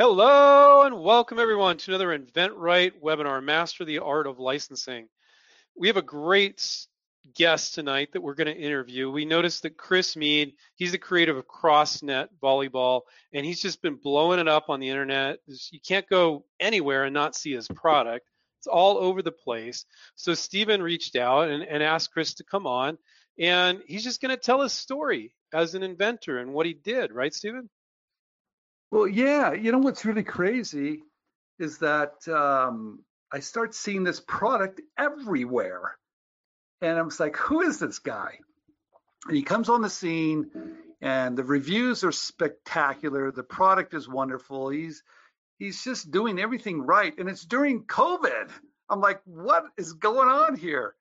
Hello and welcome everyone to another InventRight webinar, Master the Art of Licensing. We have a great guest tonight that we're going to interview. We noticed that Chris Meade, he's the creator of CrossNet Volleyball, and he's just been blowing it up on the internet. You can't go anywhere and not see his product. It's all over the place. So Stephen reached out and, and asked Chris to come on, and he's just going to tell his story as an inventor and what he did, right, Stephen? Well, yeah. You know what's really crazy is that um, I start seeing this product everywhere. And I was like, who is this guy? And he comes on the scene and the reviews are spectacular. The product is wonderful. He's he's just doing everything right. And it's during COVID. I'm like, what is going on here?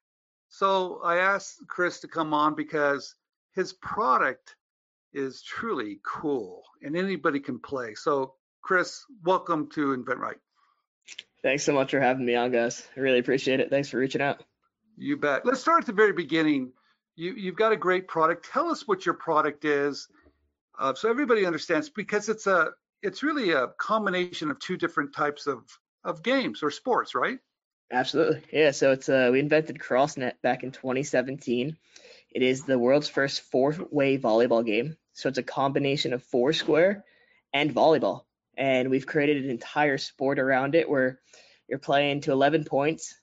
So I asked Chris to come on because his product is truly cool and anybody can play. So, Chris, welcome to InventRight. Thanks so much for having me on, guys. I really appreciate it. Thanks for reaching out. You bet. Let's start at the very beginning. You, you've got a great product. Tell us what your product is, uh, so everybody understands, because it's a it's really a combination of two different types of of games or sports, right? Absolutely. Yeah. So it's uh, we invented CrossNet back in 2017. It is the world's first four-way volleyball game. So it's a combination of Foursquare and volleyball. And we've created an entire sport around it where you're playing to 11 points.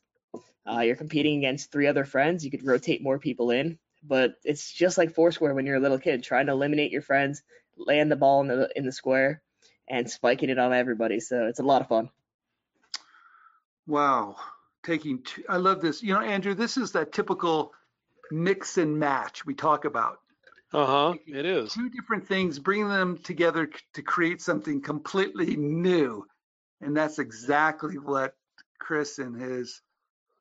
Uh, you're competing against three other friends. You could rotate more people in, but it's just like Foursquare when you're a little kid, trying to eliminate your friends, land the ball in the in the square, and spiking it on everybody. So it's a lot of fun. Wow, taking two, I love this. You know, Andrew, this is that typical mix and match we talk about. Uh huh. It is two different things, bringing them together to create something completely new, and that's exactly what Chris and his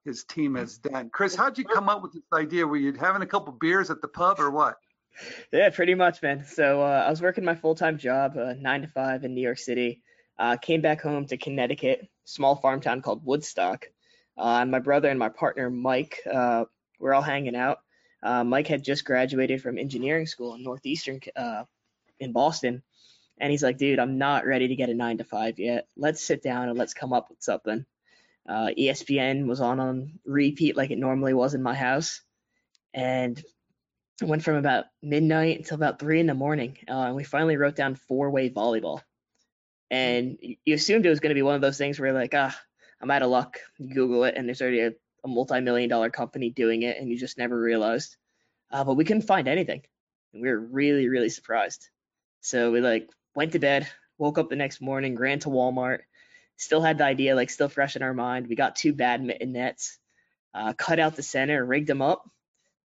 his team has done. Chris, how'd you come up with this idea? Were you having a couple beers at the pub or what? Yeah, pretty much, man. So uh, I was working my full time job, uh, nine to five in New York City. Uh, came back home to Connecticut, small farm town called Woodstock. Uh, and my brother and my partner Mike, uh, we're all hanging out. Uh, Mike had just graduated from engineering school in Northeastern uh, in Boston, and he's like, "Dude, I'm not ready to get a nine to five yet. Let's sit down and let's come up with something." Uh, ESPN was on on repeat like it normally was in my house, and it went from about midnight until about three in the morning. Uh, and we finally wrote down four-way volleyball, and you assumed it was going to be one of those things where you're like, ah, I'm out of luck. You Google it, and there's already a a multi-million dollar company doing it and you just never realized. Uh, but we couldn't find anything. And we were really, really surprised. So we like went to bed, woke up the next morning, ran to Walmart, still had the idea like still fresh in our mind. We got two badminton nets, uh, cut out the center, rigged them up,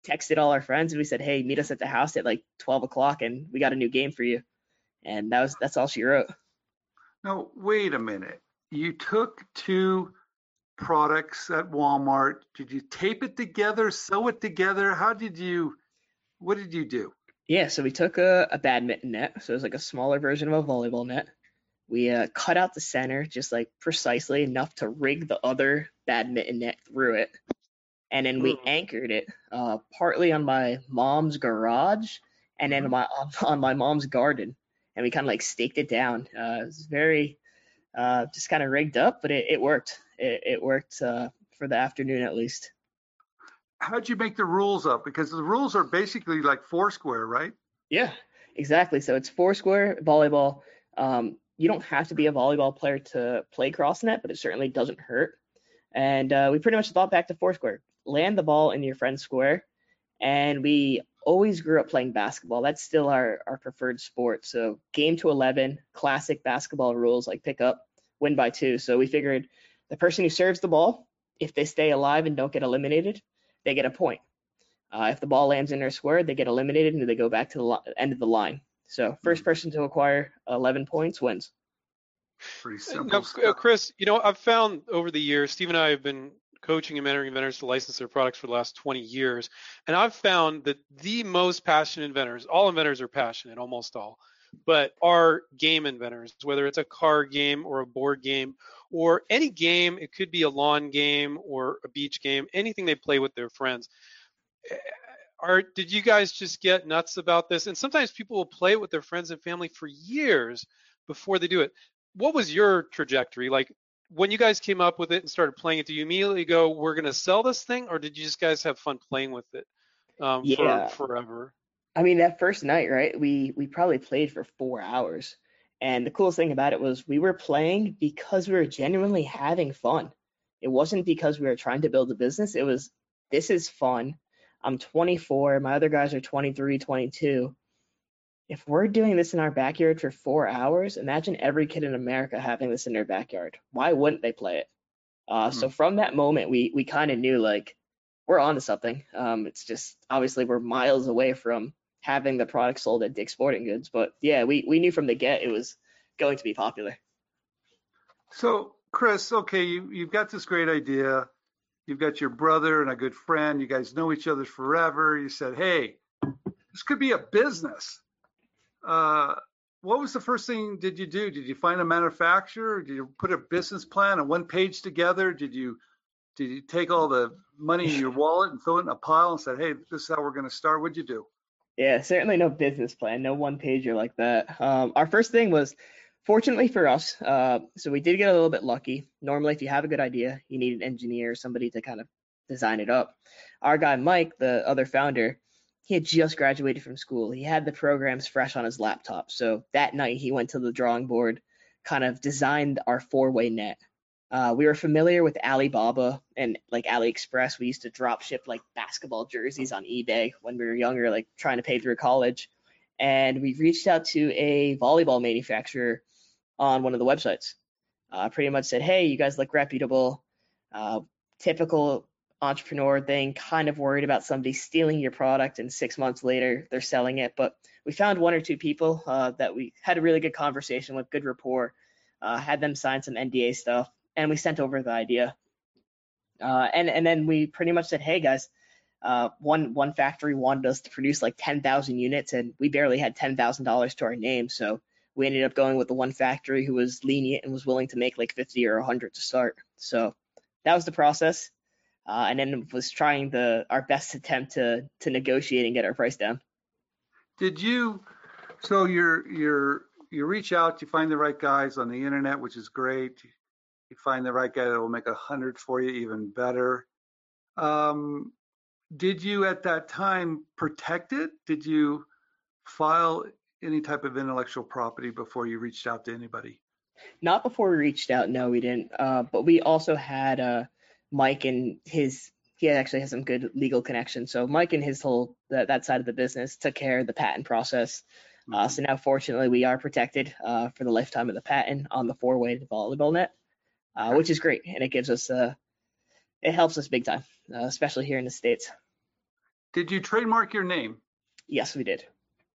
texted all our friends, and we said, "Hey, meet us at the house at like 12 o'clock, and we got a new game for you." And that was that's all she wrote. Now wait a minute. You took two products at Walmart? Did you tape it together, sew it together? How did you, what did you do? Yeah, so we took a, a badminton net, so it was like a smaller version of a volleyball net. We uh, cut out the center just like precisely enough to rig the other badminton net through it. And then we mm. anchored it uh, partly on my mom's garage and then mm-hmm. my on, on my mom's garden. And we kind of like staked it down. Uh, it was very uh, just kind of rigged up, but it, it worked it, it worked uh, for the afternoon at least. How'd you make the rules up? Because the rules are basically like Foursquare, right? Yeah, exactly. So it's Foursquare volleyball. Um, you don't have to be a volleyball player to play CrossNet, but it certainly doesn't hurt. And uh, we pretty much thought back to Foursquare. Land the ball in your friend's square. And we always grew up playing basketball. That's still our, our preferred sport. So game to 11, classic basketball rules like pick up, win by two. So we figured the person who serves the ball, if they stay alive and don't get eliminated, they get a point. Uh, if the ball lands in their square, they get eliminated and they go back to the li- end of the line. So first hmm. person to acquire 11 points wins. Pretty simple. Now, Chris, you know, I've found over the years, Steve and I have been coaching and mentoring inventors to license their products for the last 20 years, and I've found that the most passionate inventors, all inventors are passionate, almost all, but are game inventors, whether it's a card game or a board game or any game. It could be a lawn game or a beach game, anything they play with their friends. Eh, are did you guys just get nuts about this? And sometimes people will play with their friends and family for years before they do it. what was your trajectory? Like when you guys came up with it and started playing it, do you immediately go, "We're going to sell this thing," or did you just guys have fun playing with it um, Yeah. for forever? I mean, that first night, right? We we probably played for four hours, and the coolest thing about it was we were playing because we were genuinely having fun. It wasn't because we were trying to build a business. It was this is fun. I'm 24. My other guys are 23, 22. If we're doing this in our backyard for four hours, imagine every kid in America having this in their backyard. Why wouldn't they play it? Uh, So from that moment, we we kind of knew like we're onto something. Um, it's just obviously we're miles away from having the product sold at Dick's Sporting Goods. But yeah, we, we knew from the get it was going to be popular. So, Chris, okay, you, you've got this great idea. You've got your brother and a good friend. You guys know each other forever. You said, hey, this could be a business. Uh, what was the first thing did you do? Did you find a manufacturer? Did you put a business plan on one page together? Did you did you take all the money in your wallet and throw it in a pile and said, hey, this is how we're going to start? What'd you do? Yeah, certainly no business plan, no one pager like that. Um, our first thing was, fortunately for us, uh, so we did get a little bit lucky. Normally, if you have a good idea, you need an engineer, somebody to kind of design it up. Our guy Mike, the other founder, he had just graduated from school. He had the programs fresh on his laptop. So that night, he went to the drawing board, kind of designed our four-way net. Uh, we were familiar with Alibaba and like AliExpress. We used to drop ship like basketball jerseys on eBay when we were younger, like trying to pay through college. And we reached out to a volleyball manufacturer on one of the websites. Uh, pretty much said, "Hey, you guys look reputable." Uh, typical entrepreneur thing, kind of worried about somebody stealing your product, and six months later they're selling it. But we found one or two people uh, that we had a really good conversation with, good rapport. Uh, had them sign some NDA stuff, and we sent over the idea. Uh, and and then we pretty much said, hey guys, uh, one one factory wanted us to produce like 10,000 units, and we barely had $10,000 to our name, so we ended up going with the one factory who was lenient and was willing to make like 50 or 100 to start. So that was the process, uh, and then was trying the our best attempt to to negotiate and get our price down. Did you, so you're, you're, you reach out, you find the right guys on the internet, which is great. You find the right guy that will make a hundred for you even better. Um, did you at that time protect it? Did you file any type of intellectual property before you reached out to anybody? Not before we reached out, no, we didn't. Uh, but we also had uh, Mike and his. He actually has some good legal connections. So Mike and his whole that, that side of the business took care of the patent process. Uh, so now, fortunately, we are protected uh, for the lifetime of the patent on the four-way volleyball net, uh, which is great, and it gives us uh, it helps us big time, uh, especially here in the states. Did you trademark your name? Yes, we did,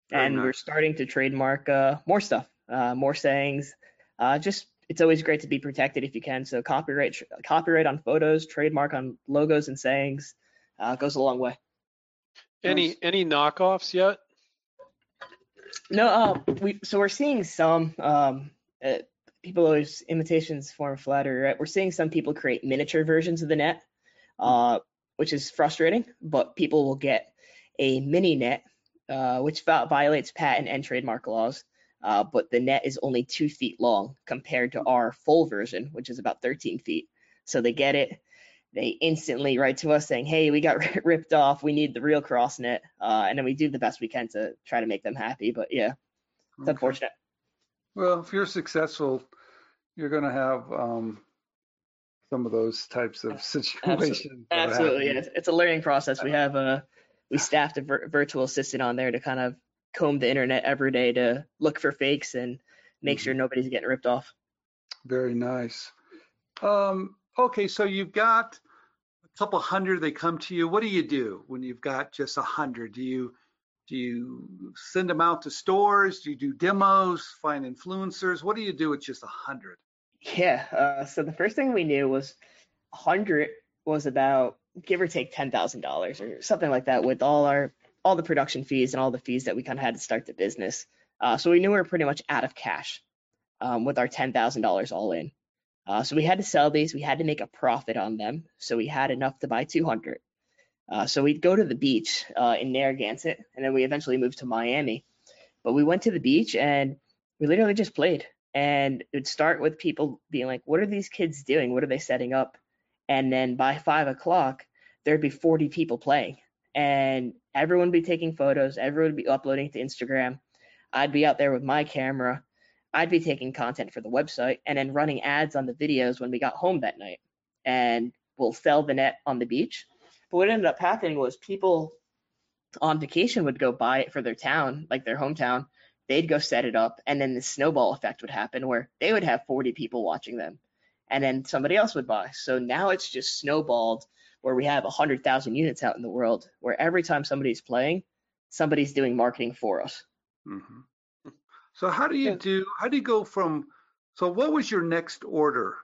Very and we're starting to trademark uh, more stuff, uh, more sayings. Uh, just it's always great to be protected if you can. So copyright copyright on photos, trademark on logos and sayings uh, goes a long way. Any Nice. any knockoffs yet? No, uh, we so we're seeing some um, uh, people always imitations form flattery, right? We're seeing some people create miniature versions of the net, uh, which is frustrating. But people will get a mini net, uh, which violates patent and trademark laws. Uh, but the net is only two feet long compared to our full version, which is about 13 feet. So they get it. They instantly write to us saying, "Hey, we got ripped off. We need the real cross net," uh, and then we do the best we can to try to make them happy. But yeah, it's Okay. unfortunate. Well, if you're successful, you're going to have um, some of those types of situations. Absolutely, happen. it's, a learning process. We have a we staffed a vir- virtual assistant on there to kind of comb the internet every day to look for fakes and make Mhm. sure nobody's getting ripped off. Very nice. Um, okay, so you've got a couple hundred. They come to you. What do you do when you've got just a hundred? Do you do you send them out to stores? Do you do demos? Find influencers? What do you do with just a hundred? Yeah. Uh, so the first thing we knew was 100 was about give or take ten thousand dollars or something like that with all our all the production fees and all the fees that we kind of had to start the business. Uh, so we knew we were pretty much out of cash um, with our ten thousand dollars all in. Uh, so we had to sell these. We had to make a profit on them. So we had enough to buy 200. Uh, so we'd go to the beach uh, in Narragansett, and then we eventually moved to Miami. But we went to the beach and we literally just played. And it would start with people being like, what are these kids doing? What are they setting up? And then by five o'clock, there'd be 40 people playing. And everyone would be taking photos, everyone would be uploading to Instagram. I'd be out there with my camera. I'd be taking content for the website and then running ads on the videos when we got home that night. And we'll sell the net on the beach. But what ended up happening was people on vacation would go buy it for their town, like their hometown. They'd go set it up, and then the snowball effect would happen where they would have 40 people watching them, and then somebody else would buy. So now it's just snowballed where we have 100,000 units out in the world, where every time somebody's playing, somebody's doing marketing for us. Mm-hmm. So how do you do? How do you go from? So what was your next order?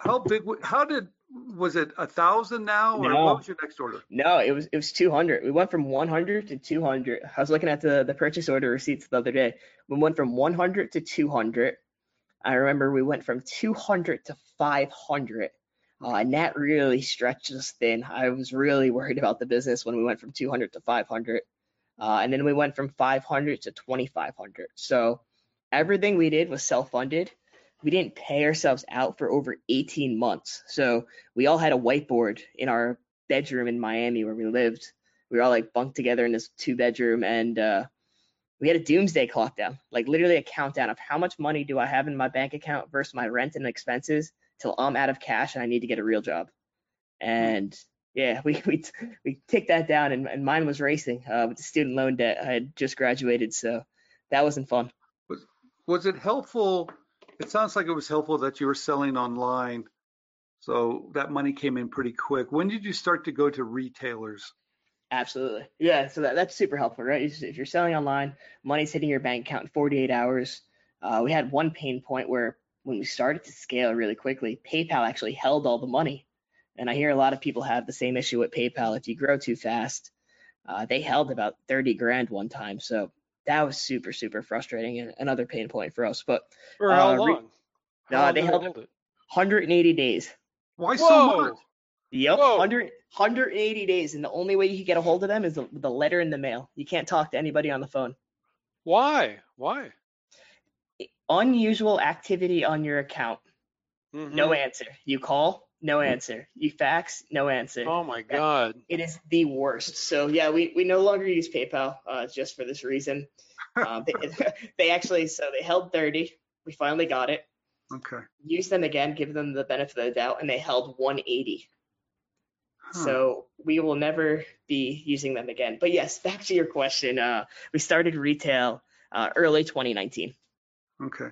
How big? How did was it a thousand now, or No. what was your next order? No, it was it was 200. We went from 100 to 200. I was looking at the the purchase order receipts the other day. We went from 100 to 200. I remember we went from 200 to 500. Uh, and that really stretched us thin. I was really worried about the business when we went from 200 to 500. Uh, and then we went from 500 to 2,500. So everything we did was self-funded. We didn't pay ourselves out for over 18 months. So we all had a whiteboard in our bedroom in Miami where we lived. We were all like bunked together in this two bedroom and uh, we had a doomsday clock down, like literally a countdown of how much money do I have in my bank account versus my rent and expenses till I'm out of cash and I need to get a real job. And yeah, we we we ticked that down and, and mine was racing uh, with the student loan debt. I had just graduated, so that wasn't fun. Was it helpful? It sounds like it was helpful that you were selling online, so that money came in pretty quick. When did you start to go to retailers? Absolutely. Yeah, so that, that's super helpful, right? If you're selling online, money's hitting your bank account in 48 hours. Uh, we had one pain point where when we started to scale really quickly, PayPal actually held all the money. And I hear a lot of people have the same issue with PayPal. If you grow too fast, uh, they held about 30 grand one time. So that was super, super frustrating and another pain point for us. But For how Uh, re- long? How Uh, long they held- it. 180 days. Why so Whoa! much? Yep, Whoa. 100, 180 days. And the only way you can get a hold of them is the, the letter in the mail. You can't talk to anybody on the phone. Why? Why? unusual activity on your account. No Mhm. answer. You call, no answer. You fax, no answer. Oh my God. It is the worst. So yeah, we, we no longer use PayPal uh, just for this reason. Um, they, they actually so they held 30. We finally got it. Okay. Use them again, give them the benefit of the doubt, and they held 180. Huh. So we will never be using them again. But yes, back to your question. Uh, we started retail uh, early 2019. Okay.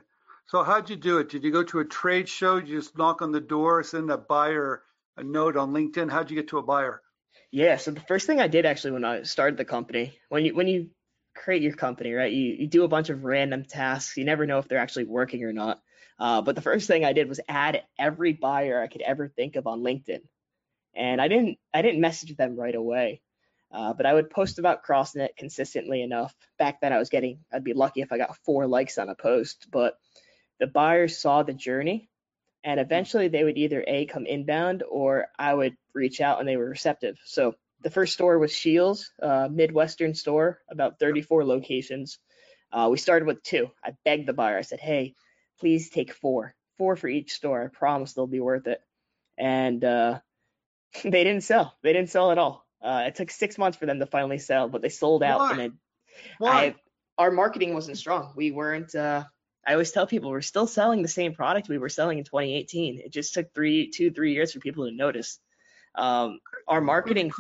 So how'd you do it? Did you go to a trade show? Did you just knock on the door, send a buyer a note on LinkedIn? How'd you get to a buyer? Yeah, so the first thing I did actually when I started the company, when you when you create your company, right, you, you do a bunch of random tasks. You never know if they're actually working or not. Uh, but the first thing I did was add every buyer I could ever think of on LinkedIn, and I didn't I didn't message them right away, uh, but I would post about CrossNet consistently enough. Back then, I was getting I'd be lucky if I got four likes on a post, but the buyers saw the journey, and eventually they would either a come inbound or I would reach out and they were receptive. So the first store was Scheels, uh, Midwestern store, about 34 locations. Uh, we started with two. I begged the buyer. I said, "Hey, please take four, four for each store. I promise they'll be worth it." And uh, they didn't sell. They didn't sell at all. Uh, it took six months for them to finally sell, but they sold out. Why? And Why? I, our marketing wasn't strong. We weren't. I always tell people we're still selling the same product we were selling in 2018. It just took three, two, three years for people to notice. Um, our marketing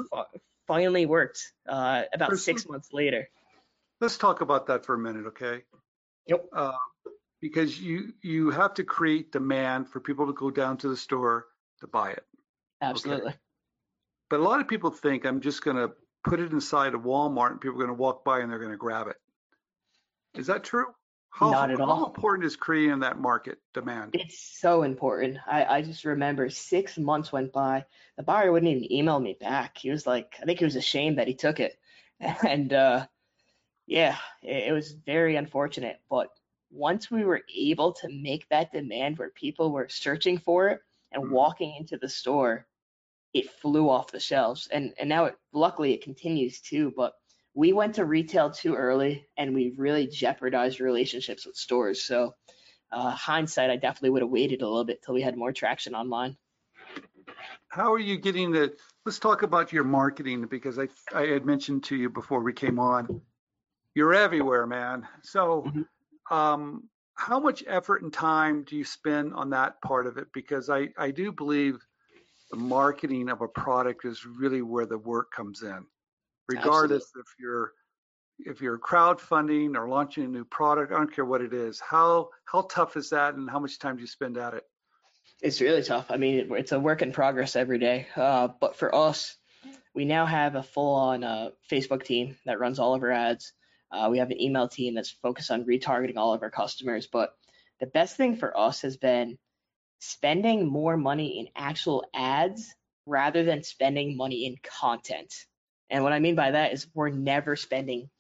finally worked uh, about Chris, six months later. Let's talk about that for a minute, okay? Yep. Uh, because you you have to create demand for people to go down to the store to buy it. Absolutely. But a lot of people think I'm just going to put it inside a Walmart and people are going to walk by and they're going to grab it. Is that true? How, Not at how all. important is creating that market demand? It's so important. I, I just remember six months went by. The buyer wouldn't even email me back. He was like, I think he was ashamed that he took it. And uh, yeah, it, it was very unfortunate. But once we were able to make that demand where people were searching for it and Mhm. walking into the store, it flew off the shelves. And and now it luckily it continues too. But we went to retail too early and we really jeopardized relationships with stores. So uh, hindsight, I definitely would have waited a little bit till we had more traction online. How are you getting the, let's talk about your marketing because I, I had mentioned to you before we came on, you're everywhere, man. So, Mhm. um, how much effort and time do you spend on that part of it? Because I, I do believe the marketing of a product is really where the work comes in. Regardless if you're, if you're crowdfunding or launching a new product, I don't care what it is. How, how tough is that and how much time do you spend at it? It's really tough. I mean, it's a work in progress every day. Uh, but for us, we now have a full-on uh, Facebook team that runs all of our ads. Uh, we have an email team that's focused on retargeting all of our customers. But the best thing for us has been spending more money in actual ads rather than spending money in content. And what I mean by that is we're never spending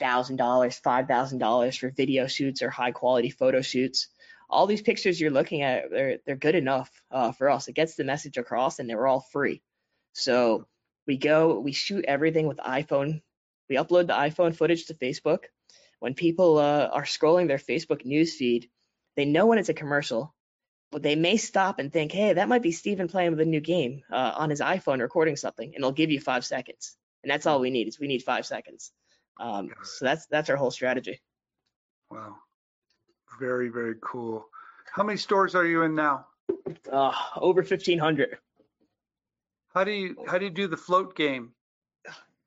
thousand dollars, five thousand dollars for video shoots or high quality photo shoots all these pictures you're looking at, they're they're good enough uh, for us. It gets the message across, and they're all free. So we go, we shoot everything with iPhone. We upload the iPhone footage to Facebook. When people uh, are scrolling their Facebook newsfeed, they know when it's a commercial, but they may stop and think, "Hey, that might be Stephen playing with a new game uh, on his iPhone, recording something," and it'll give you five seconds. And that's all we need is we need five seconds. Um, so that's that's our whole strategy. Wow. Very, very cool. How many stores are you in now? Uh, over fifteen hundred. How do you, how do you do the float game?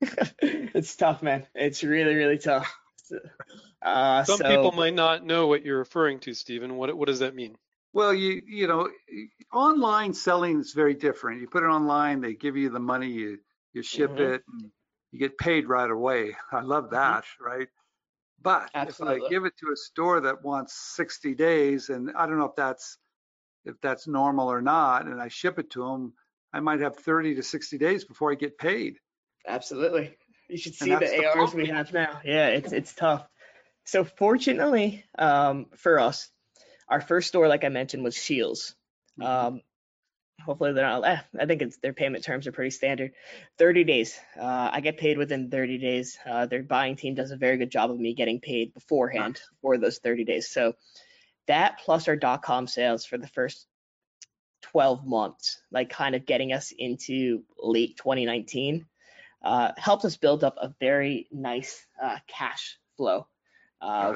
it's tough, man. It's really, really tough. Uh, Some so, people might not know what you're referring to, Stephen. What what does that mean? Well, you, you know, online selling is very different. You put it online, they give you the money, you, you ship Mhm. it, and you get paid right away. I love that, right? But if I give it to a store that wants 60 days, and I don't know if that's, if that's normal or not, and I ship it to them, I might have 30 to 60 days before I get paid. Absolutely. You should see the the ARs float we have now. Yeah, it's it's tough. So fortunately, um, for us, our first store, like I mentioned, was Scheels. Mhm. Um, hopefully they're not. Eh, I think it's their payment terms are pretty standard. 30 days. Uh, I get paid within 30 days. Uh, their buying team does a very good job of me getting paid beforehand for those 30 days. So that plus our dot com sales for the first 12 months, like kind of getting us into late 2019, uh, helped us build up a very nice uh, cash flow. Uh,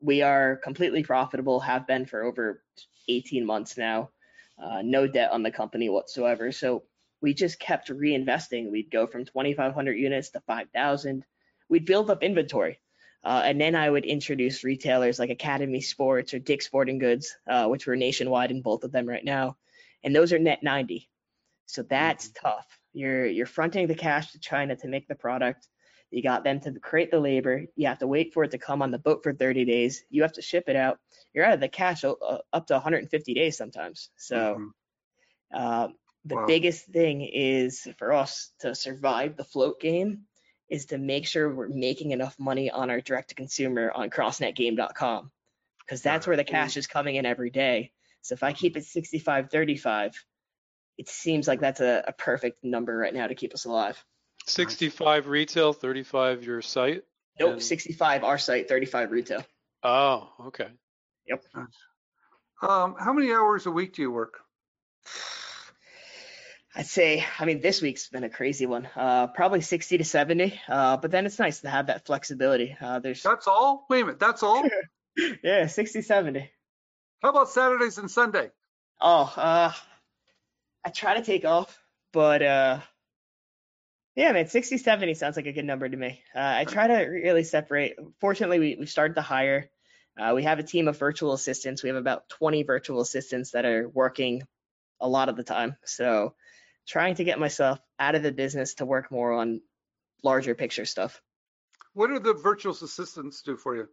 we are completely profitable, have been for over 18 months now. Uh, no debt on the company whatsoever. So we just kept reinvesting. We'd go from 2,500 units to 5,000. We'd build up inventory. Uh, and then I would introduce retailers like Academy Sports or Dick's Sporting Goods, uh, which we're nationwide in both of them right now. And those are net 90. So that's tough. You're you're fronting the cash to China to make the product. You got them to create the labor. You have to wait for it to come on the boat for 30 days. You have to ship it out. You're out of the cash uh, up to 150 days sometimes. So Mhm. uh, the Wow. biggest thing is for us to survive the float game is to make sure we're making enough money on our direct to consumer on crossnetgame.com because that's where the cash is coming in every day. So if I keep it 65 35, it seems like that's a, a perfect number right now to keep us alive. 65 retail, 35 your site. Nope, And- 65 our site, 35 retail. Oh, okay. Yep. Um, how many hours a week do you work? I'd say, I mean, this week's been a crazy one. Uh, probably 60 to 70. Uh, but then it's nice to have that flexibility. Uh, there's, That's all? Wait a minute, that's all? yeah, 60, 70. How about Saturdays and Sunday? Oh, uh, I try to take off, but uh, yeah, man, 60, 70 sounds like a good number to me. Uh, I try to really separate. Fortunately, we, we started to hire. Uh, we have a team of virtual assistants. We have about 20 virtual assistants that are working a lot of the time. So trying to get myself out of the business to work more on larger picture stuff. What do the virtual assistants do for you?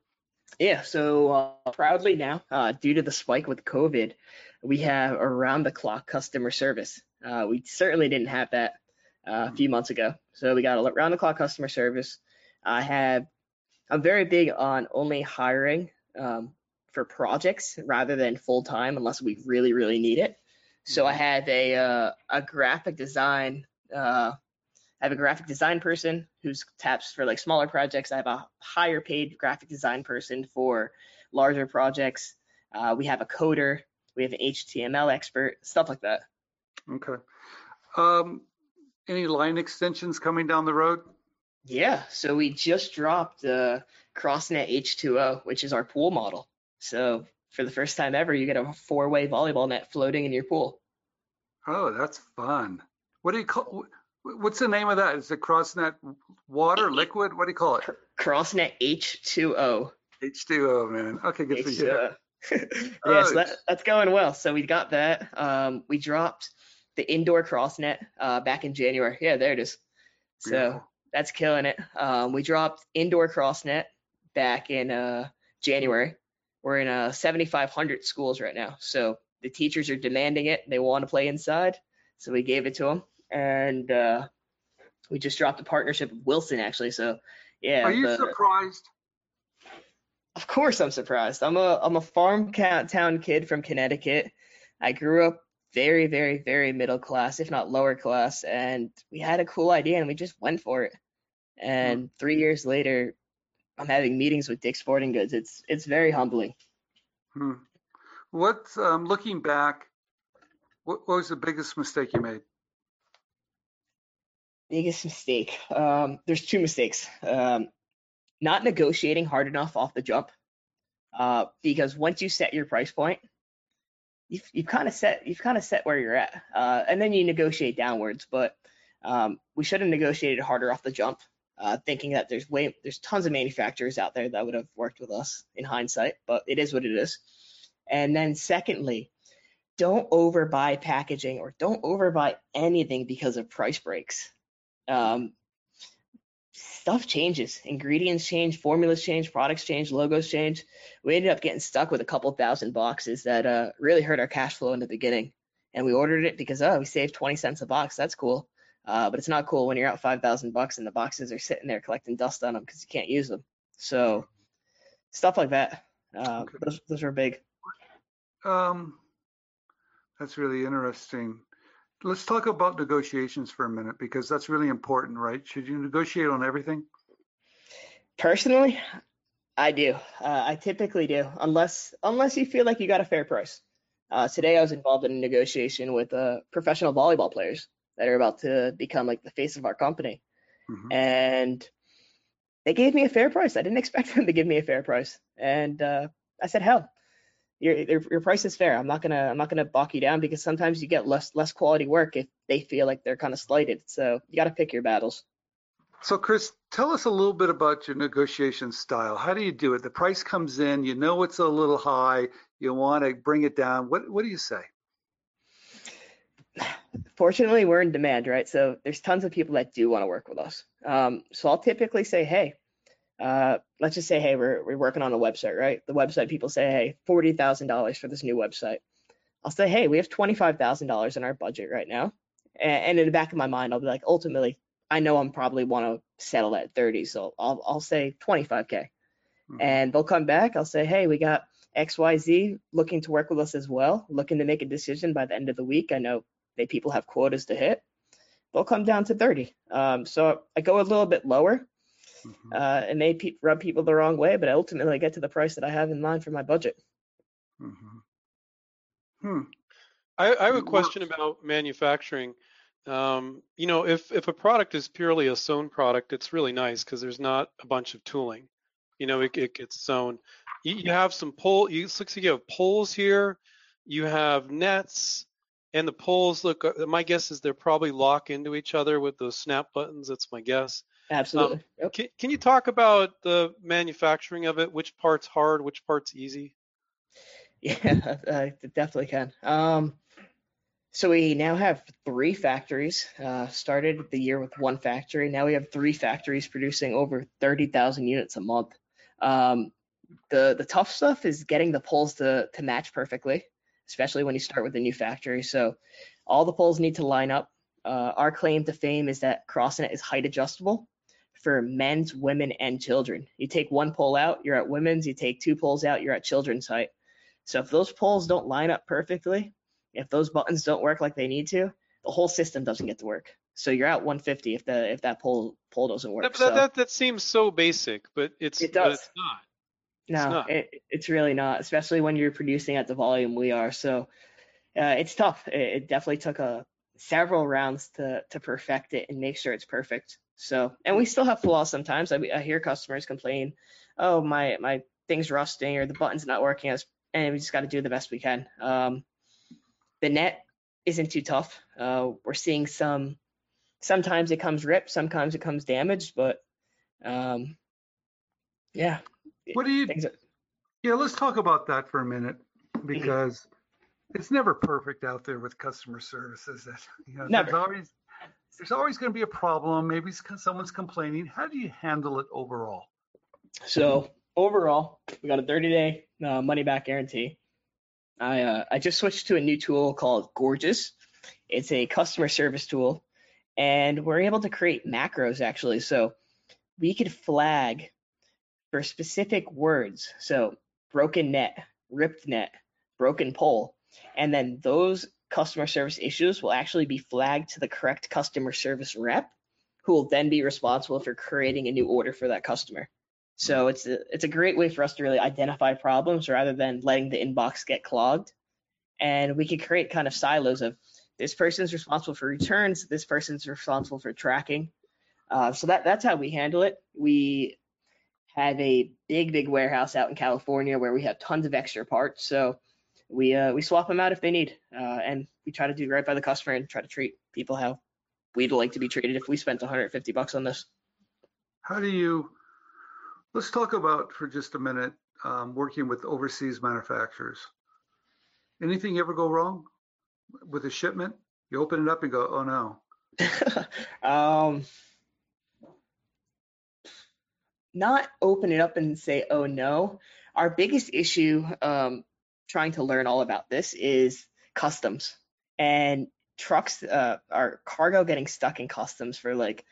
Yeah, so uh, proudly now, uh, due to the spike with COVID, we have around the clock customer service. Uh, we certainly didn't have that uh, a few months ago. So we got around the clock customer service. I have, I'm very big on only hiring um, for projects rather than full time unless we really, really need it. So I have a uh, a graphic design. Uh, I have a graphic design person who's taps for like smaller projects. I have a higher paid graphic design person for larger projects. Uh, we have a coder, we have an HTML expert, stuff like that. Okay. Um, any line extensions coming down the road? Yeah, so we just dropped uh, CrossNet H2O, which is our pool model. So for the first time ever, you get a four-way volleyball net floating in your pool. Oh, that's fun. What do you call? What's the name of that? Is it CrossNet water, liquid? What do you call it? CrossNet H2O. H2O, man. Okay, good for you. H2O. yeah, so that, that's going well. So we got that. Um, we dropped the indoor CrossNet uh, back in January. Yeah, there it is. So that's killing it. Um, we dropped indoor CrossNet back in uh, January. We're in uh, 7,500 schools right now. So the teachers are demanding it. They want to play inside. So we gave it to them. And uh, we just dropped a partnership with Wilson, actually. So yeah. Are you the- surprised? Of course, I'm surprised. I'm a I'm a farm town kid from Connecticut. I grew up very, very, very middle class, if not lower class, and we had a cool idea and we just went for it. And three years later, I'm having meetings with Dick's Sporting Goods. It's it's very humbling. Hmm. What, um, looking back, what, what was the biggest mistake you made? Biggest mistake. Um, there's two mistakes. Um, not negotiating hard enough off the jump. Uh, because once you set your price point, you've you've kind of set you've kind of set where you're at, uh, and then you negotiate downwards. But um, we should have negotiated harder off the jump, uh, thinking that there's way there's tons of manufacturers out there that would have worked with us in hindsight. But it is what it is. And then secondly, don't overbuy packaging or don't overbuy anything because of price breaks. Um, stuff changes, ingredients change, formulas change, products change, logos change. We ended up getting stuck with a couple thousand boxes that uh, really hurt our cash flow in the beginning. And we ordered it because oh, we saved 20 cents a box. That's cool. Uh, but it's not cool when you're out 5,000 bucks and the boxes are sitting there collecting dust on them because you can't use them. So stuff like that. Uh, Okay. those, those are big. Um, that's really interesting. Let's talk about negotiations for a minute because that's really important, right? Should you negotiate on everything? Personally, I do. Uh, I typically do, unless unless you feel like you got a fair price. Uh, today, I was involved in a negotiation with uh, professional volleyball players that are about to become like the face of our company, Mhm. and they gave me a fair price. I didn't expect them to give me a fair price, and uh, I said, "Hell, your, your your price is fair. I'm not gonna I'm not gonna balk you down because sometimes you get less less quality work if they feel like they're kind of slighted. So you got to pick your battles." So, Chris, tell us a little bit about your negotiation style. How do you do it? The price comes in, you know it's a little high, you want to bring it down. What what do you say? fortunately we're in demand right so there's tons of people that do want to work with us um, so i'll typically say hey uh, let's just say hey we're, we're working on a website right the website people say hey $40000 for this new website i'll say hey we have $25000 in our budget right now and, and in the back of my mind i'll be like ultimately i know i'm probably want to settle at 30 so i'll, I'll say 25k Mhm. and they'll come back. I'll say, hey, we got XYZ looking to work with us as well, looking to make a decision by the end of the week. I know they people have quotas to hit. They'll come down to 30. Um, so I go a little bit lower. Mhm. Uh, it may pe- rub people the wrong way, but I ultimately I get to the price that I have in mind for my budget. Mhm. Hmm. I, I have a question about manufacturing. Um, you know, if if a product is purely a sewn product, it's really nice because there's not a bunch of tooling. You know, it, it gets sewn. You, you have some pole. You it looks like you have poles here. You have nets, and the poles look. uh, My guess is they're probably lock into each other with those snap buttons. That's my guess. Absolutely. Yep. Can, can you talk about the manufacturing of it? Which part's hard? Which part's easy? Yeah, I definitely can. Um, so we now have three factories. Uh, started the year with one factory. Now we have three factories producing over 30,000 units a month. Um, the the tough stuff is getting the poles to to match perfectly, especially when you start with a new factory. So all the poles need to line up. Uh, our claim to fame is that CrossNet is height adjustable for men's, women, and children. You take one pole out, you're at women's. You take two poles out, you're at children's height. So if those poles don't line up perfectly, if those buttons don't work like they need to, the whole system doesn't get to work. So you're at 150 if the if that pole pole doesn't work. That, so that, that, that seems so basic, but it's It does. it's not. No, not. it, it's really not, especially when you're producing at the volume we are. So uh, it's tough. It, it definitely took a several rounds to to perfect it and make sure it's perfect. So, and we still have flaws sometimes. I, I hear customers complain, "Oh, my my thing's rusting or the button's not working," as and we just got to do the best we can. Um, the net isn't too tough. Uh, we're seeing some. Sometimes it comes ripped, sometimes it comes damaged, but um, yeah. What do you? Are, Yeah, let's talk about that for a minute Mm-hmm. because it's never perfect out there with customer services. You know, Never. There's always there's always going to be a problem. Maybe someone's complaining. How do you handle it overall? So overall, we got a 30 day uh, money back guarantee. I uh, I just switched to a new tool called Gorgias. It's a customer service tool, and we're able to create macros actually. So we could flag for specific words. So broken net, ripped net, broken pole, and then those customer service issues will actually be flagged to the correct customer service rep, who will then be responsible for creating a new order for that customer. So it's a, it's a great way for us to really identify problems rather than letting the inbox get clogged. And we can create kind of silos of this person's responsible for returns, this person's responsible for tracking. Uh, so that that's how we handle it. We have a big big warehouse out in California where we have tons of extra parts. So we uh, we swap them out if they need, uh, and we try to do right by the customer and try to treat people how we'd like to be treated if we spent 150 bucks on this. How do you? Let's talk about for just a minute um, working with overseas manufacturers. Anything ever go wrong with a shipment? You open it up and go, oh no. um, not open it up and say, oh no. Our biggest issue um, trying to learn all about this is customs and trucks, uh, our cargo getting stuck in customs for like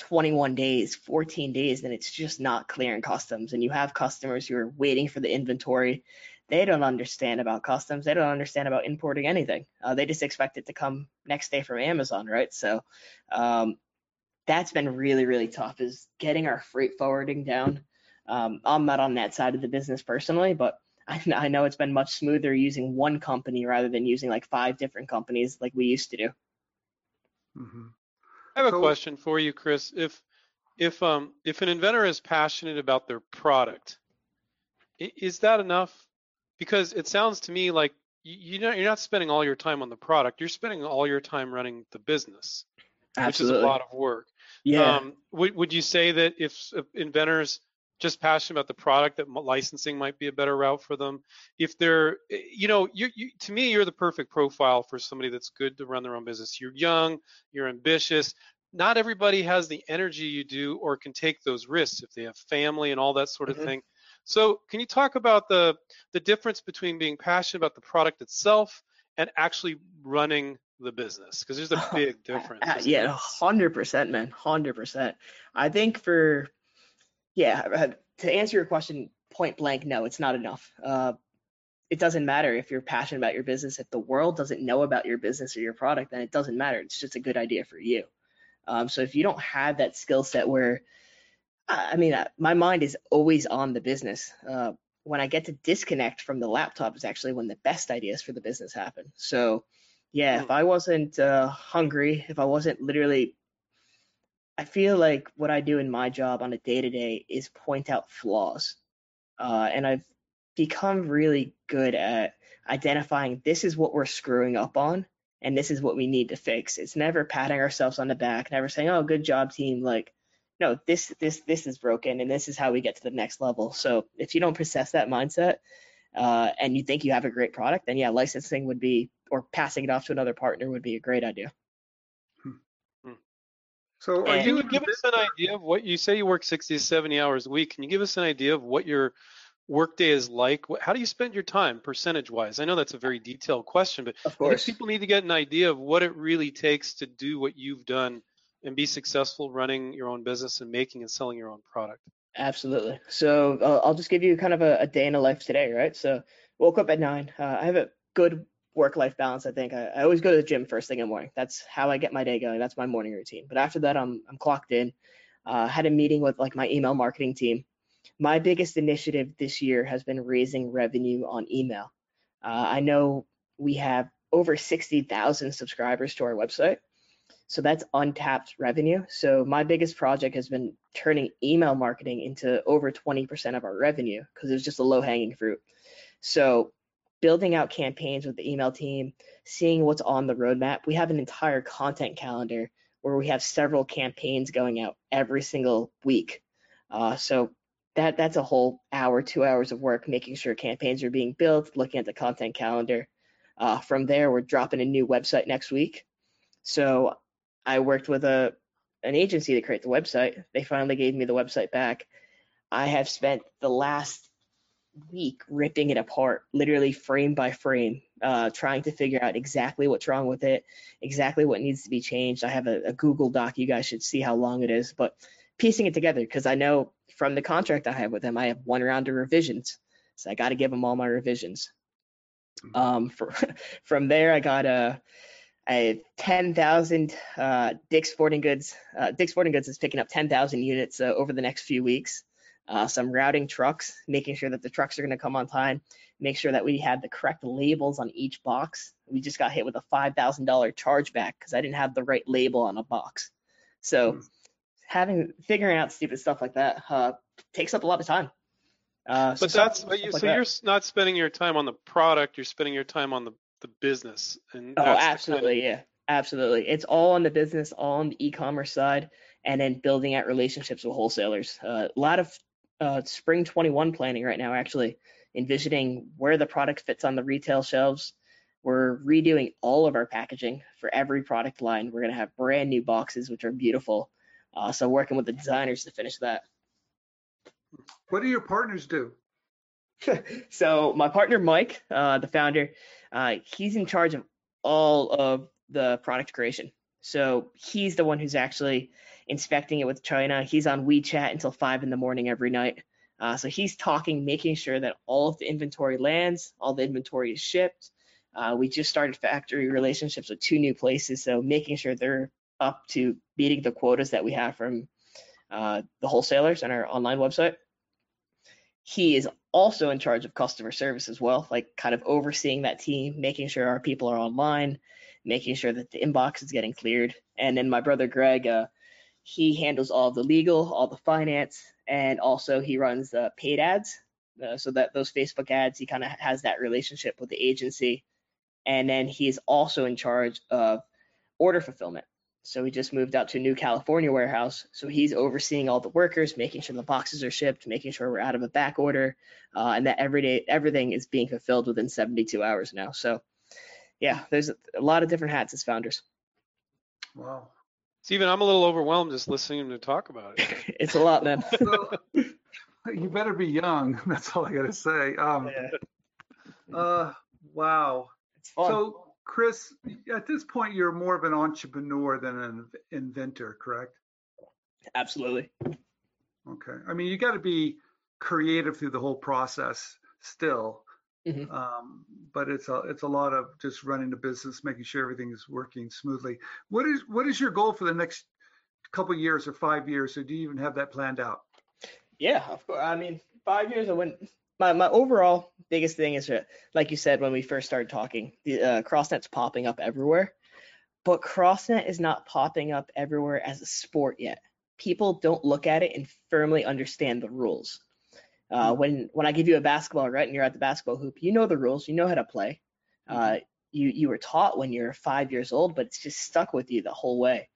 21 days, 14 days, and it's just not clearing customs. And you have customers who are waiting for the inventory. They don't understand about customs. They don't understand about importing anything. Uh, they just expect it to come next day from Amazon, right? So um, that's been really, really tough is getting our freight forwarding down. Um, I'm not on that side of the business personally, but I, I know it's been much smoother using one company rather than using like five different companies like we used to do. hmm I have a So- question for you, Chris. If if um if an inventor is passionate about their product, is that enough? Because it sounds to me like you, you know you're not spending all your time on the product. You're spending all your time running the business, which is a lot of work. Yeah. Um, would would you say that if, if inventors just passionate about the product, that licensing might be a better route for them? If they're, eh, you know, you, you to me, you're the perfect profile for somebody that's good to run their own business. You're young, you're ambitious. Not everybody has the energy you do or can take those risks if they have family and all that sort of Mhm. thing. So, can you talk about the the difference between being passionate about the product itself and actually running the business? Because there's a big difference. Uh, yeah, hundred percent, man, hundred percent. I think for yeah, uh, to answer your question point blank, no, it's not enough. Uh, it doesn't matter if you're passionate about your business. If the world doesn't know about your business or your product, then it doesn't matter. It's just a good idea for you. Um, so if you don't have that skill set where, I mean, uh, my mind is always on the business. Uh, when I get to disconnect from the laptop is actually when the best ideas for the business happen. So, yeah, if I wasn't uh, hungry, if I wasn't literally, I feel like what I do in my job on a day to day is point out flaws. Uh, and I've become really good at identifying this is what we're screwing up on and this is what we need to fix. It's never patting ourselves on the back, never saying, "Oh, good job, team." Like, no, this this this is broken, and this is how we get to the next level. So if you don't possess that mindset, uh, and you think you have a great product, then yeah, licensing would be or passing it off to another partner would be a great idea. So are And- Can you you give us an idea of what you say you work 60 to 70 hours a week? Can you give us an idea of what your workday is like? Wh- How do you spend your time percentage wise? I know that's a very detailed question, but Of course. people need to get an idea of what it really takes to do what you've done and be successful running your own business and making and selling your own product. Absolutely. So uh, I'll just give you kind of a, a day in a life today, right? So woke up at nine. Uh, I have a good work-life balance. I think I, I always go to the gym first thing in the morning. That's how I get my day going. That's my morning routine. But after that, I'm I'm clocked in. Uh, had a meeting with like my email marketing team. my biggest initiative this year has been raising revenue on email. Uh, I know we have over 60,000 subscribers to our website. So that's untapped revenue. So my biggest project has been turning email marketing into over 20% of our revenue because it's just a low hanging fruit. So building out campaigns with the email team, seeing what's on the roadmap. We have an entire content calendar where we have several campaigns going out every single week. Uh, so that that's a whole hour, two hours of work, making sure campaigns are being built, looking at the content calendar. Uh, from there, we're dropping a new website next week. So I worked with a an agency to create the website. They finally gave me the website back. I have spent the last week ripping it apart, literally frame by frame, uh, trying to figure out exactly what's wrong with it, exactly what needs to be changed. I have a, a Google Doc. You guys should see how long it is, but piecing it together because I know from the contract I have with them, I have one round of revisions, so I got to give them all my revisions. Um, for, from there, I got a, a 10,000 uh, Dick's Sporting Goods. Uh, Dick's Sporting Goods is picking up 10,000 units uh, over the next few weeks uh, some routing trucks, making sure that the trucks are going to come on time, make sure that we had the correct labels on each box. We just got hit with a $5,000 chargeback because I didn't have the right label on a box. So mm. having figuring out stupid stuff like that uh, takes up a lot of time. Uh, but that's but you, like so that. you're not spending your time on the product, you're spending your time on the the business. And oh, absolutely, kind of... yeah, absolutely. It's all on the business, all on the e-commerce side, and then building out relationships with wholesalers. Uh, a lot of uh, spring 21 planning right now, actually, envisioning where the product fits on the retail shelves. We're redoing all of our packaging for every product line. We're going to have brand new boxes, which are beautiful. Uh, so, working with the designers to finish that. What do your partners do? so, my partner, Mike, uh, the founder, uh, he's in charge of all of the product creation. So, he's the one who's actually inspecting it with China. He's on WeChat until five in the morning every night. Uh, so he's talking, making sure that all of the inventory lands, all the inventory is shipped. Uh, we just started factory relationships with two new places, so making sure they're up to beating the quotas that we have from uh, the wholesalers on our online website. He is also in charge of customer service as well, like kind of overseeing that team, making sure our people are online, making sure that the inbox is getting cleared. And then my brother Greg, uh, he handles all the legal, all the finance, and also he runs the paid ads. Uh, so that those Facebook ads, he kind of has that relationship with the agency. And then he is also in charge of order fulfillment. So he just moved out to a new California warehouse. So he's overseeing all the workers, making sure the boxes are shipped, making sure we're out of a back order, uh, and that every day everything is being fulfilled within 72 hours now. So yeah, there's a, a lot of different hats as founders. Wow. Stephen, I'm a little overwhelmed just listening to talk about it. it's a lot, man. so, you better be young. That's all I got to say. Um, yeah. uh, wow. So, Chris, at this point, you're more of an entrepreneur than an inventor, correct? Absolutely. Okay. I mean, you got to be creative through the whole process still. Mm-hmm. Um, but it's a it's a lot of just running the business, making sure everything is working smoothly. What is what is your goal for the next couple years or five years, or do you even have that planned out? Yeah, of course. I mean, five years. I went. My my overall biggest thing is that, like you said when we first started talking, the uh, CrossNet's popping up everywhere, but CrossNet is not popping up everywhere as a sport yet. People don't look at it and firmly understand the rules. Uh, mm-hmm. when when I give you a basketball, right, and you're at the basketball hoop, you know the rules, you know how to play. Uh, mm-hmm. you you were taught when you're five years old, but it's just stuck with you the whole way.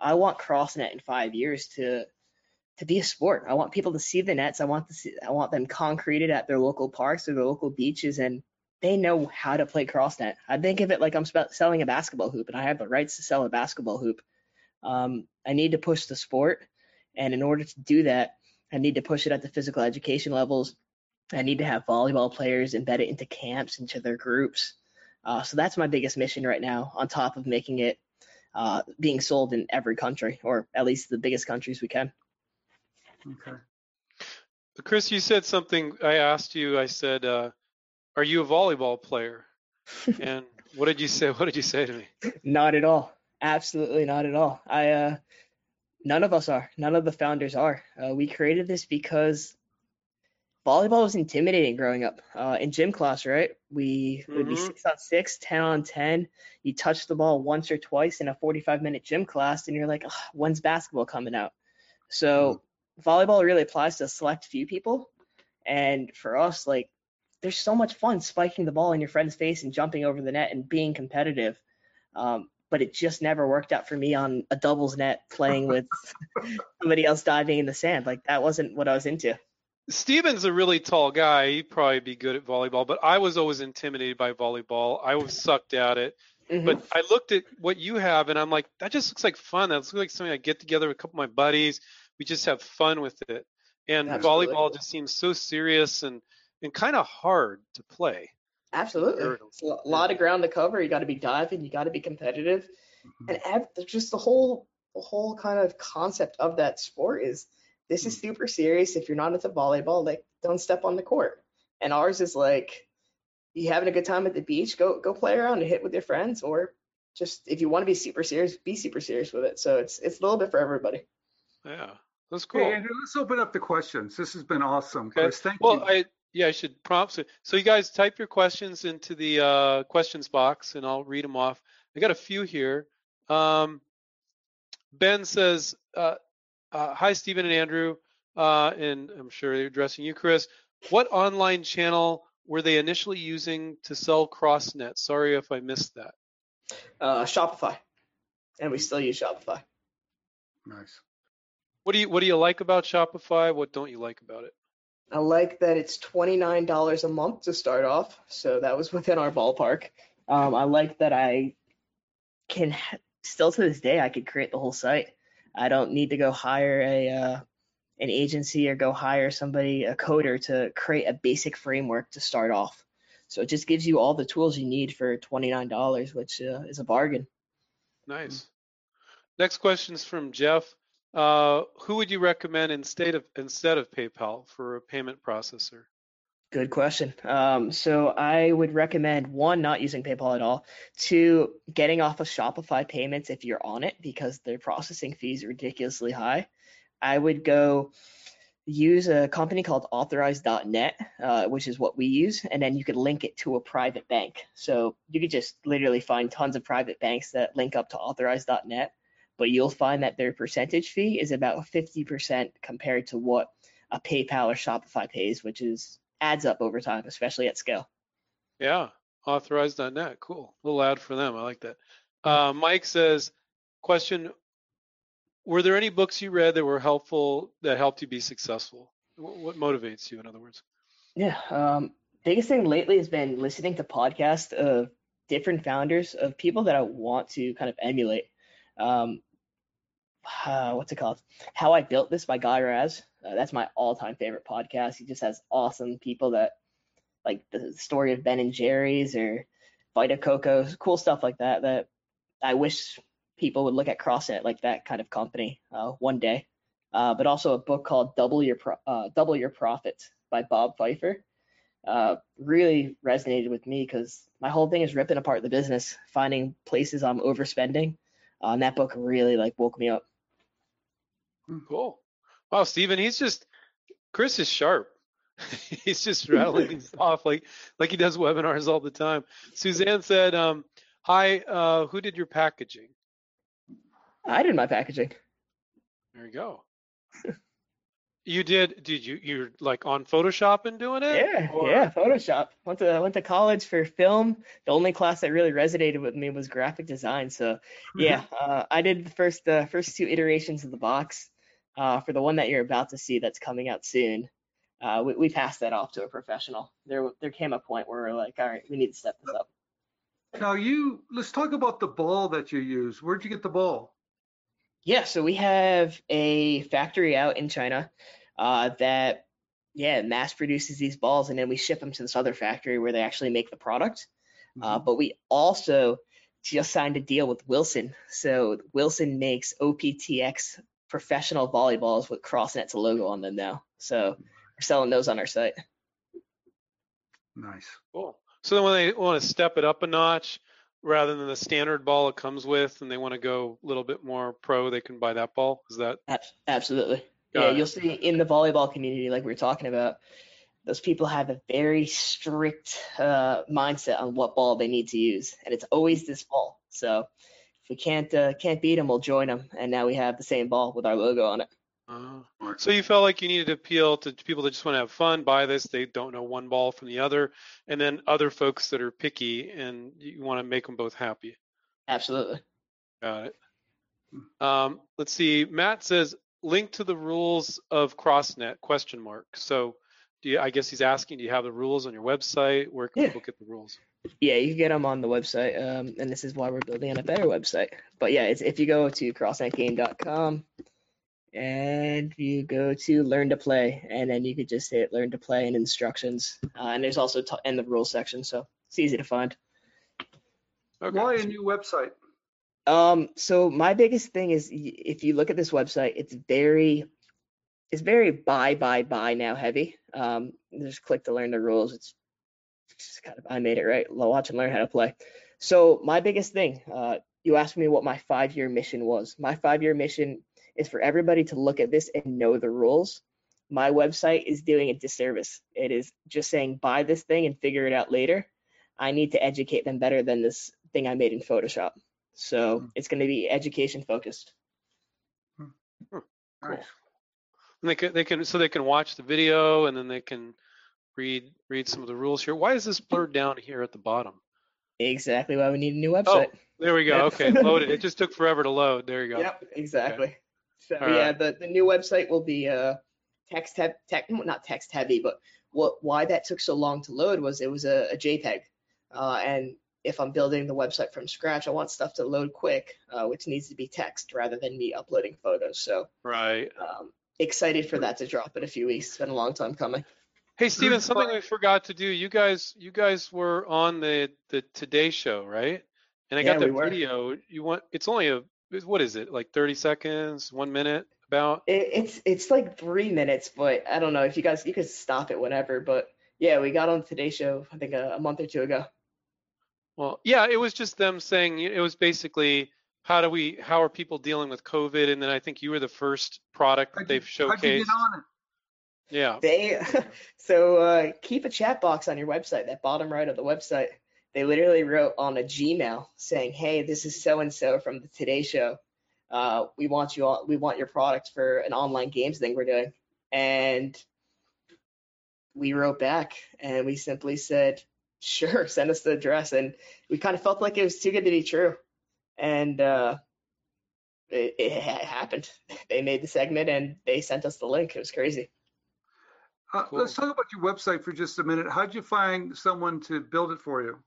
I want CrossNet in five years to to be a sport. I want people to see the nets. I want to see, I want them concreted at their local parks or their local beaches, and they know how to play CrossNet. I think of it like I'm sp- selling a basketball hoop, and I have the rights to sell a basketball hoop. Um, I need to push the sport, and in order to do that, I need to push it at the physical education levels. I need to have volleyball players embed it into camps, into their groups. Uh, so that's my biggest mission right now, on top of making it uh, being sold in every country, or at least the biggest countries we can. Okay. Chris, you said something. I asked you. I said, uh, "Are you a volleyball player?" and what did you say? What did you say to me? Not at all. Absolutely not at all. I uh, None of us are. None of the founders are. Uh, we created this because volleyball was intimidating growing up. Uh, in gym class, right? We would be Mhm. six on six, ten on 10. You touch the ball once or twice in a 45 minute gym class, and you're like, "Ugh, when's basketball coming out? So volleyball really applies to a select few people. And for us, like, there's so much fun spiking the ball in your friend's face and jumping over the net and being competitive. Um, but it just never worked out for me on a doubles net playing with somebody else diving in the sand. Like that wasn't what I was into. Stephen's a really tall guy. He'd probably be good at volleyball, but I was always intimidated by volleyball. I was sucked at it. Mhm. But I looked at what you have and I'm like, that just looks like fun. That looks like something I get together with a couple of my buddies. We just have fun with it. And Absolutely. volleyball just seems so serious and, and kind of hard to play. Absolutely. It's a lot of ground to cover. You got to be diving. You got to be competitive, mm-hmm. and ev- just the whole the whole kind of concept of that sport is this is mm-hmm. super serious. If you're not into volleyball, like don't step on the court. And ours is like you having a good time at the beach, go go play around and hit with your friends, or just if you want to be super serious, be super serious with it. So it's it's a little bit for everybody. Yeah, that's cool. Hey, Andrew, let's open up the questions. This has been awesome, Okay. Chris. Thank Well, you. I yeah, I should prompt. So, so you guys type your questions into the uh, questions box, and I'll read them off. I got a few here. Um, ben says, uh, uh, "Hi, Stephen and Andrew," uh, and I'm sure they're addressing you, Chris. What online channel were they initially using to sell CrossNet? Sorry if I missed that. Uh, Shopify, and we still use Shopify. nice. What do you What do you like about Shopify? What don't you like about it? I like that it's $29 a month to start off, so that was within our ballpark. Um, I like that I can still to this day I could create the whole site. I don't need to go hire a uh, an agency or go hire somebody a coder to create a basic framework to start off. So it just gives you all the tools you need for $29, which uh, is a bargain. Nice. Next question is from Jeff. Uh, who would you recommend instead of instead of PayPal for a payment processor? Good question. Um, so I would recommend one, not using PayPal at all. Two, getting off of Shopify payments if you're on it because their processing fees are ridiculously high. I would go use a company called Authorize.net, uh, which is what we use, and then you could link it to a private bank. So you could just literally find tons of private banks that link up to Authorize.net, but you'll find that their percentage fee is about 50% compared to what a PayPal or Shopify pays, which is adds up over time, especially at scale. Yeah, Authorize.net. Cool. A Little ad for them. I like that. Uh, Mike says, question: Were there any books you read that were helpful that helped you be successful? Wh- What motivates you, in other words? Yeah. Um, biggest thing lately has been listening to podcasts of different founders of people that I want to kind of emulate. Um, uh, what's it called? How I Built This by Guy Raz. Uh, that's my all-time favorite podcast. He just has awesome people that like the story of Ben and Jerry's or Vita Coco, cool stuff like that. That I wish people would look at CrossNet like that kind of company uh, one day. Uh, but also a book called Double Your Pro- uh, Double Your Profits by Bob Fifer. Uh, really resonated with me because my whole thing is ripping apart the business, finding places I'm overspending. Uh, and that book really like woke me up. Cool. Wow, Stephen, he's just Chris is sharp. he's just rattling things off like like he does webinars all the time. Suzanne said, um, "Hi, uh, who did your packaging?" I did my packaging. There you go. you did? Did you? You're like on Photoshop and doing it? Yeah, Or- yeah, Photoshop. Went to went to college for film. The only class that really resonated with me was graphic design. So yeah, uh, I did the first the first two iterations of the box. Uh, for the one that you're about to see that's coming out soon, uh, we, we passed that off to a professional. There there came a point where we're like, all right, we need to step this up. Now you let's talk about the ball that you use. Where'd you get the ball? Yeah, so we have a factory out in China uh, that, yeah, mass produces these balls, and then we ship them to this other factory where they actually make the product. Uh, but we also just signed a deal with Wilson. So Wilson makes OPTX professional volleyballs with CrossNet's logo on them now. So we're selling those on our site. Nice. Cool. So then when they want to step it up a notch, rather than the standard ball it comes with, and they want to go a little bit more pro, they can buy that ball. Is that? Absolutely. Got yeah, it. you'll see in the volleyball community, like we were talking about, those people have a very strict uh, mindset on what ball they need to use, and it's always this ball. So if we can't uh, can't beat them, we'll join them, and now we have the same ball with our logo on it. Uh, so you felt like you needed to appeal to people that just want to have fun, buy this, they don't know one ball from the other, and then other folks that are picky and you want to make them both happy. Absolutely. Got it. Um, let's see. Matt says link to the rules of CrossNet question mark. So do you, I guess he's asking, do you have the rules on your website? Where can Yeah. people get the rules? Yeah, you can get them on the website, um, and this is why we're building a better website. But yeah, it's, if you go to crossnetgame.com and you go to learn to play, and then you could just hit learn to play and instructions. Uh, and there's also t- in the rules section, so it's easy to find. Okay. Why a new website? Um, so my biggest thing is if you look at this website, it's very, it's very buy, buy, buy now heavy. Um, just click to learn the rules. It's just kind of, I made it right. Watch and learn how to play. So my biggest thing, uh, you asked me what my five-year mission was. My five-year mission is for everybody to look at this and know the rules. My website is doing a disservice. It is just saying buy this thing and figure it out later. I need to educate them better than this thing I made in Photoshop. So Hmm. it's going to be education focused. Nice. And they can, they can, so they can watch the video and then they can read, read some of the rules here. Why is this blurred down here at the bottom? Exactly why we need a new website. Oh, website. there we go. Yep. Okay, loaded. It just took forever to load. There you go. Yep, exactly. So All yeah, right. the, the new website will be uh text heavy, tech, not text heavy, but what why that took so long to load was it was a, a JPEG, uh, and if I'm building the website from scratch, I want stuff to load quick, uh, which needs to be text rather than me uploading photos. So Right. um, excited for that to drop in a few weeks. It's been a long time coming. Hey Stephen, something we forgot to do. You guys, you guys were on the the Today Show, right? And I got Yeah, that we were. video. You want? It's only a. What is it? Like 30 seconds, one minute, about. It, it's it's like three minutes, but I don't know if you guys you could stop it whenever. But yeah, we got on Today Show I think a, a month or two ago. Well, yeah, it was just them saying it was basically how do we, how are people dealing with COVID? And then I think you were the first product that they've you- How'd you showcased. get on it? Yeah. They so uh, keep a chat box on your website, that bottom right of the website. They literally wrote on a Gmail saying, "Hey, this is so and so from the Today Show. Uh, we want you all, we want your product for an online games thing we're doing." And we wrote back and we simply said, "Sure, send us the address." And we kind of felt like it was too good to be true, and uh, it, it happened. They made the segment and they sent us the link. It was crazy. Uh, Cool. Let's talk about your website for just a minute. How'd you find someone to build it for you?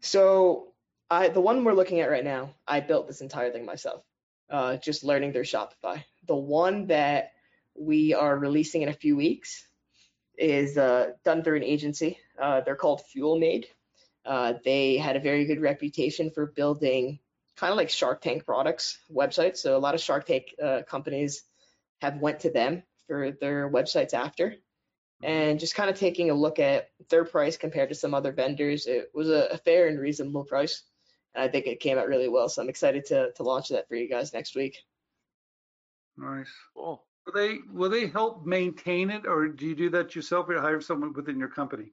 So I the one we're looking at right now, I built this entire thing myself. Uh, just learning through Shopify. The one that we are releasing in a few weeks is uh, done through an agency. Uh, they're called Fuel Made. Uh, they had a very good reputation for building kind of like Shark Tank products websites. So a lot of Shark Tank uh, companies have went to them for their websites after and just kind of taking a look at their price compared to some other vendors. It was a, a fair and reasonable price. And I think it came out really well. So I'm excited to, to launch that for you guys next week. Nice. Cool. Will they will they help maintain it, or do you do that yourself, or hire someone within your company?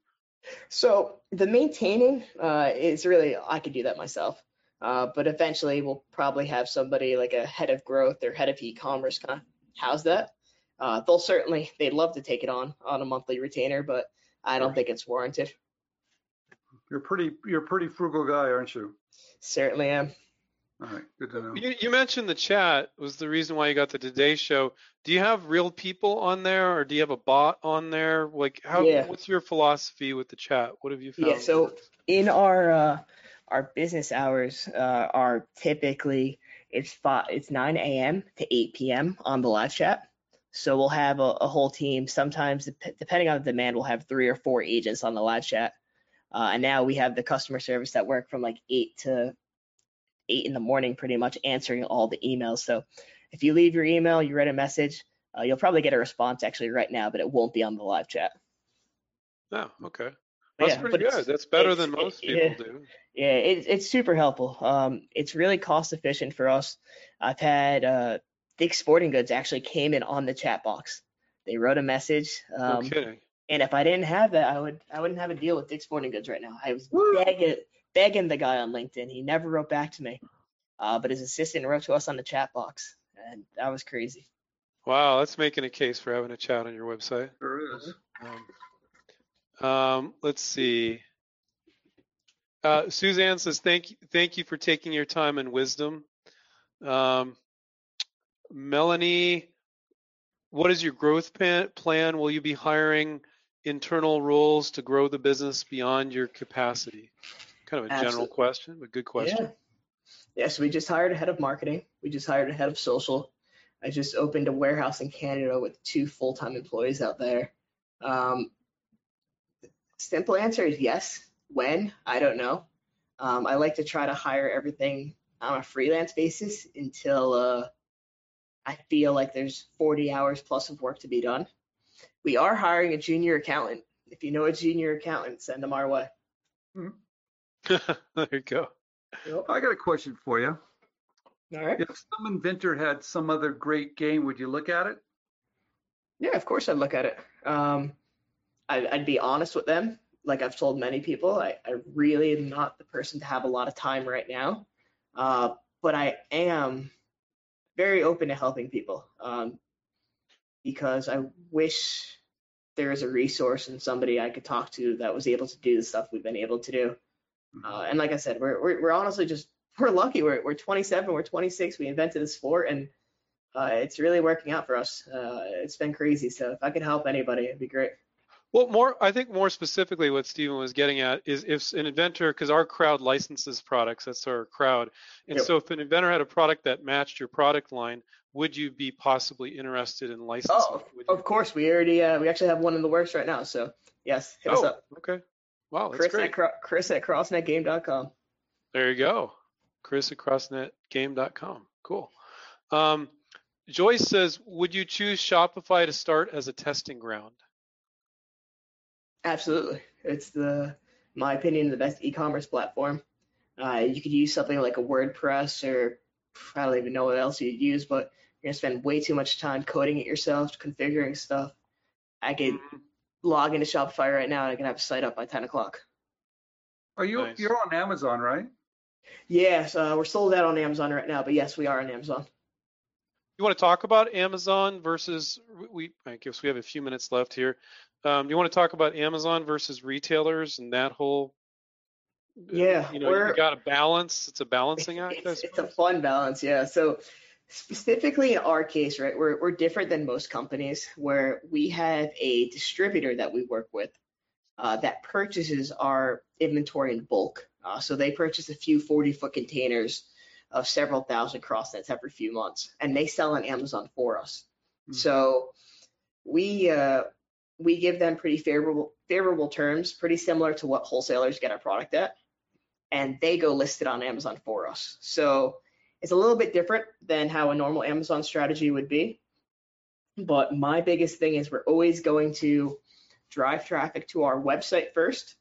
So the maintaining uh, is really, I could do that myself. Uh, but eventually we'll probably have somebody like a head of growth or head of e-commerce kind of house that. Uh, they'll certainly, they'd love to take it on on a monthly retainer, but I don't think it's warranted. You're pretty you're a pretty frugal guy, aren't you? Certainly am. All right, good to know. You, you mentioned the chat was the reason why you got the Today Show. Do you have real people on there, or do you have a bot on there? Like, how? Yeah. What's your philosophy with the chat? What have you found? Yeah, so in our uh, our business hours uh, are typically it's five, it's 9 a.m. to 8 p.m. on the live chat. So we'll have a, a whole team. Sometimes, depending on the demand, we'll have three or four agents on the live chat. Uh, and now we have the customer service that work from like eight to eight in the morning, pretty much answering all the emails. So if you leave your email, you write a message, uh, you'll probably get a response actually right now, but it won't be on the live chat. Oh, okay. That's yeah, pretty good. That's better than most it- people yeah. do. Yeah, it, it's super helpful. Um, it's really cost efficient for us. I've had uh, Dick's Sporting Goods actually came in on the chat box. They wrote a message. No Um, kidding. And if I didn't have that, I would I wouldn't have a deal with Dick's Sporting Goods right now. I was begging begging the guy on LinkedIn. He never wrote back to me. Uh, but his assistant wrote to us on the chat box, and that was crazy. Wow, that's making a case for having a chat on your website. Sure is. Um, um, let's see. Uh, Suzanne says, "Thank you, thank you for taking your time and wisdom." Um, Melanie, what is your growth plan? Will you be hiring internal roles to grow the business beyond your capacity? Kind of a general question, but good question. Yeah. So we just hired a head of marketing. We just hired a head of social. I just opened a warehouse in Canada with two full-time employees out there. Um, simple answer is yes. When? I don't know. Um, I like to try to hire everything on a freelance basis until uh, I feel like there's 40 hours plus of work to be done. We are hiring a junior accountant. If you know a junior accountant, send them our way. there you go. I got a question for you. All right. If some inventor had some other great game, would you look at it? Yeah, of course I'd look at it. Um, I, I'd be honest with them. Like I've told many people, I, I really am not the person to have a lot of time right now. Uh, but I am very open to helping people um, because I wish there was a resource and somebody I could talk to that was able to do the stuff we've been able to do. Uh, and like I said, we're, we're, we're honestly just, we're lucky. We're, we're 27, we're 26. We invented the sport and uh, it's really working out for us. Uh, it's been crazy. So if I could help anybody, it'd be great. Well, more, I think more specifically what Stephen was getting at is if an inventor, because our crowd licenses products, that's our crowd. And Yep. so if an inventor had a product that matched your product line, would you be possibly interested in licensing? Oh, it? Would you- Of course, we already, uh, we actually have one in the works right now. So yes, hit us Oh, up. okay. Wow, that's Chris great. at, Chris at crossnetgame.com. There you go. Chris at crossnetgame.com. Cool. Um, Joyce says, would you choose Shopify to start as a testing ground? Absolutely. It's the, my opinion, the best e-commerce platform. Uh, you could use something like a WordPress or I don't even know what else you'd use, but you're gonna spend way too much time coding it yourself, configuring stuff. I could log into Shopify right now and I can have a site up by 10 o'clock. Are you Nice. you're on Amazon, right? Yes, uh, we're sold out on Amazon right now, but yes, we are on Amazon. You want to talk about Amazon versus we? I guess we have a few minutes left here. Um, you want to talk about Amazon versus retailers and that whole? uh, Yeah, you know, you got a balance. It's a balancing act. It's, it's a fun balance, yeah. So specifically in our case, right, we're we're different than most companies where we have a distributor that we work with uh, that purchases our inventory in bulk. Uh, so they purchase a few 40 foot containers of several thousand crossnets every few months, and they sell on Amazon for us. Mhm. So we uh, we give them pretty favorable favorable terms, pretty similar to what wholesalers get our product at, and they go list it on Amazon for us. So it's a little bit different than how a normal Amazon strategy would be. But my biggest thing is we're always going to drive traffic to our website first,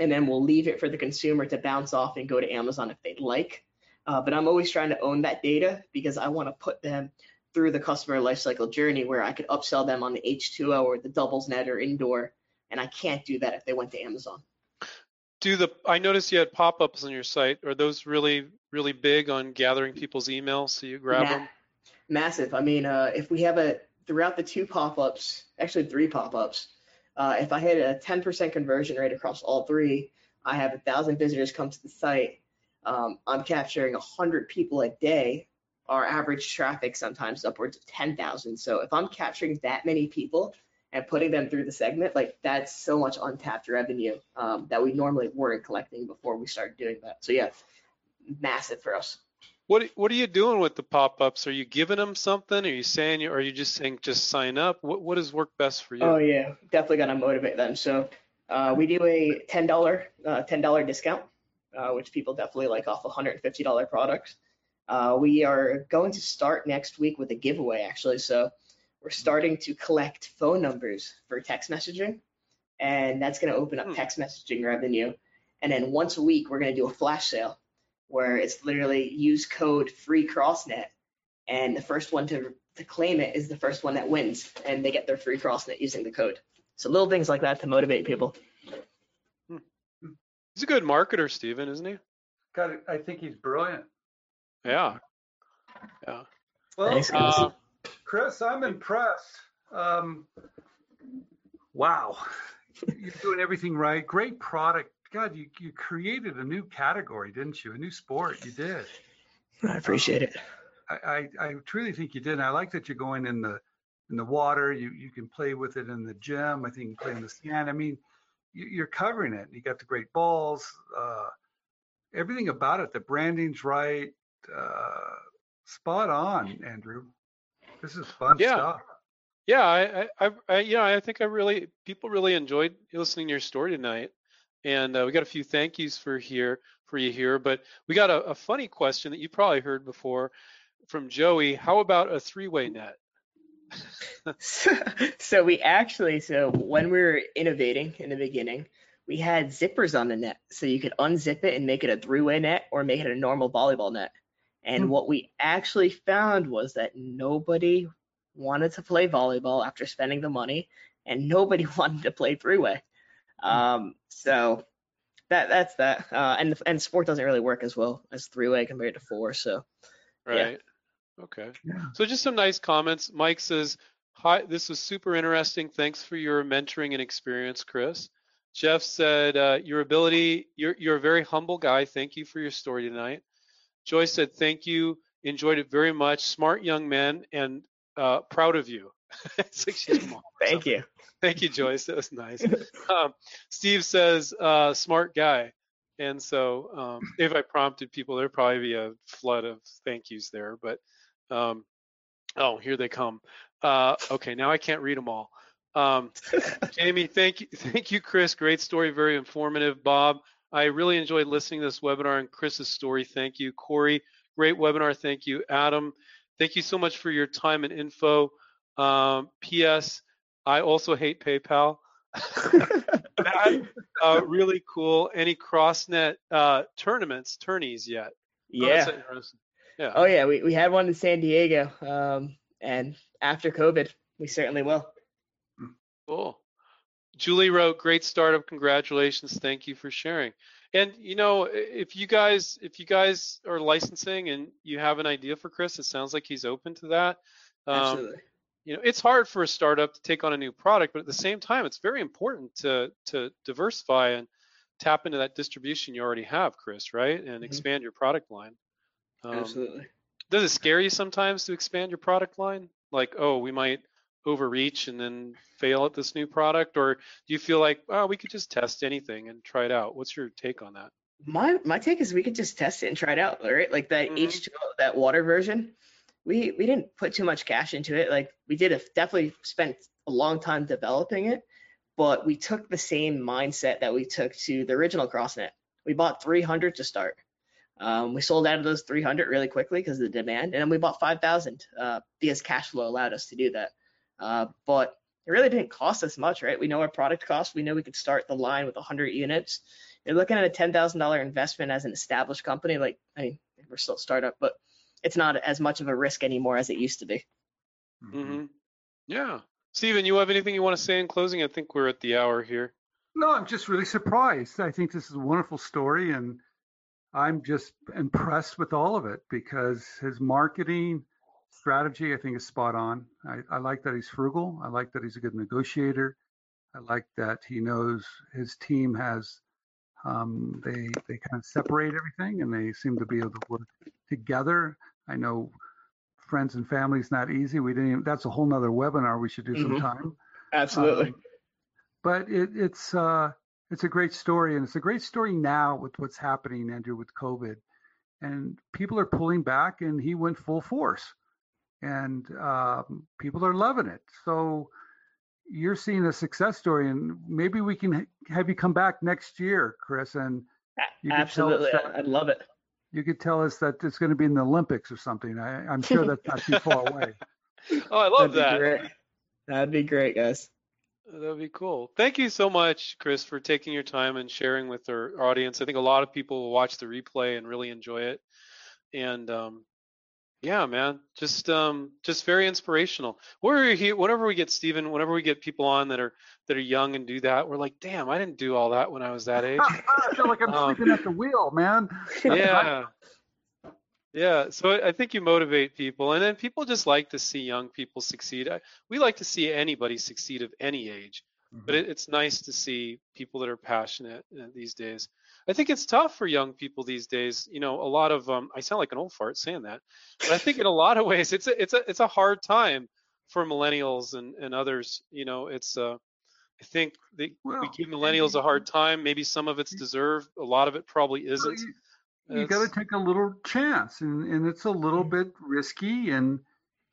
and then we'll leave it for the consumer to bounce off and go to Amazon if they'd like. Uh, but I'm always trying to own that data because I want to put them through the customer lifecycle journey where I could upsell them on the H2O or the doubles net or indoor, and I can't do that if they went to Amazon. Do the? I noticed you had pop-ups on your site. Are those really, really big on gathering people's emails so you grab Ma- them? Massive. I mean, uh, if we have a throughout the two pop-ups, actually three pop-ups, uh, if I hit a 10% conversion rate across all three, I have a thousand visitors come to the site. Um, I'm capturing a hundred people a day. Our average traffic sometimes upwards of 10,000. So if I'm capturing that many people and putting them through the segment, like that's so much untapped revenue um, that we normally weren't collecting before we started doing that. So yeah, massive for us. What What are you doing with the pop-ups? Are you giving them something? Are you saying? Or are you just saying just sign up? What What does work best for you? Oh yeah, definitely gonna motivate them. So uh, we do a ten dollar uh, ten dollar discount, uh, which people definitely like off a hundred and fifty dollar product. Uh, we are going to start next week with a giveaway actually. So we're starting to collect phone numbers for text messaging, and that's gonna open up Hmm. text messaging revenue. And then once a week we're gonna do a flash sale where it's literally use code free crossnet, and the first one to to claim it is the first one that wins, and they get their free crossnet using the code. So little things like that to motivate people. He's a good marketer, Stephen, isn't he? God, I think he's brilliant. Yeah. Yeah. Well, Thanks, Chris. Uh, Chris, I'm impressed. Um, wow, you're doing everything right. Great product. God, you, you created a new category, didn't you? A new sport. You did. I appreciate it. I, I, I truly think you did. And I like that you're going in the in the water. You you can play with it in the gym. I think you can play in the sand. I mean, you, you're covering it. You got the great balls. Uh, everything about it. The branding's right. Uh, spot on, Andrew. This is fun Yeah. stuff. Yeah, I, I, I, I, yeah, I think I really, people really enjoyed listening to your story tonight, and uh, we got a few thank yous for here for you here, but we got a, a funny question that you probably heard before from Joey. How about a three-way net? so we actually, so when we were innovating in the beginning, we had zippers on the net. So you could unzip it and make it a three-way net or make it a normal volleyball net. And Hmm. what we actually found was that nobody wanted to play volleyball after spending the money and nobody wanted to play three-way. Um, so that that's that. Uh, and and sport doesn't really work as well as three-way compared to four. So Yeah. Okay. Yeah. So just some nice comments. Mike says, "Hi, this was super interesting. Thanks for your mentoring and experience, Chris." Jeff said, uh, "Your ability, you're you're a very humble guy. Thank you for your story tonight." Joyce said, "Thank you. Enjoyed it very much. Smart young man, and uh, proud of you." it's like she's mom thank you. Thank you, Joyce. That was nice. Um, Steve says, uh, "Smart guy." And so, um, if I prompted people, there'd probably be a flood of thank yous there. But um, oh, here they come. Uh, okay, now I can't read them all. Um, Jamie, thank you, thank you, Chris. Great story, very informative. Bob, I really enjoyed listening to this webinar and Chris's story. Thank you, Corey. Great webinar. Thank you, Adam. Thank you so much for your time and info. Um, P.S. I also hate PayPal. that, uh, really cool. Any CrossNet uh, tournaments, tourneys yet? Oh, yeah. interesting. Yeah. Oh yeah, we, we had one in San Diego. Um, and after COVID, we certainly will. Cool. Julie wrote, "Great startup. Congratulations. Thank you for sharing." And you know, if you guys if you guys are licensing and you have an idea for Chris, it sounds like he's open to that. Um, Absolutely. you know, it's hard for a startup to take on a new product, but at the same time, it's very important to to diversify and tap into that distribution you already have, Chris, right? And Mhm. expand your product line. Um, Absolutely. does it scare you sometimes to expand your product line? Like, oh, we might overreach and then fail at this new product, or do you feel like, oh, we could just test anything and try it out? What's your take on that? My my take is we could just test it and try it out, right? Like that Mhm. H2O, that water version. We we didn't put too much cash into it. Like we did a, definitely spent a long time developing it, but we took the same mindset that we took to the original CrossNet. We bought 300 to start. Um, we sold out of those 300 really quickly because of the demand, and then we bought 5,000 uh, because cash flow allowed us to do that. Uh, but it really didn't cost us much, right? We know our product cost. We know we could start the line with 100 units. You're looking at a $10,000 investment as an established company. Like, I mean, we're still a startup, but it's not as much of a risk anymore as it used to be. hmm Yeah. Stephen, you have anything you want to say in closing? I think we're at the hour here. No, I'm just really surprised. I think this is a wonderful story, and I'm just impressed with all of it because his marketing strategy, I think, is spot on. I, I like that he's frugal. I like that he's a good negotiator. I like that he knows his team has um, they they kind of separate everything and they seem to be able to work together. I know friends and family is not easy. We didn't. Even, that's a whole nother webinar we should do Mhm. sometime. Absolutely. Um, but it, it's uh, it's a great story, and it's a great story now with what's happening, Andrew, with COVID, and people are pulling back, and he went full force, and um, people are loving it. So you're seeing a success story, and maybe we can ha- have you come back next year, Chris, and you could tell us Absolutely. that- I'd love it. you could tell us that it's going to be in the Olympics or something. I, I'm sure that's not too far away. Oh, I love That'd that. great. That'd be great, guys. That'd be cool. Thank you so much, Chris, for taking your time and sharing with our audience. I think a lot of people will watch the replay and really enjoy it. And um, Yeah, man. Just um just very inspirational. We're here whenever we get Stephen, whenever we get people on that are that are young and do that, we're like, damn, I didn't do all that when I was that age. I feel like I'm Um, sleeping at the wheel, man. yeah. Yeah, so I think you motivate people, and then people just like to see young people succeed. I- We like to see anybody succeed of any age, but it, it's nice to see people that are passionate uh, these days. I think it's tough for young people these days. You know, a lot of um, I sound like an old fart saying that, but I think in a lot of ways it's a it's a it's a hard time for millennials and and others. You know, it's uh, I think they, we Well, give millennials a hard time. Maybe some of it's deserved. A lot of it probably isn't. You, you got to take a little chance, and, and it's a little bit risky. And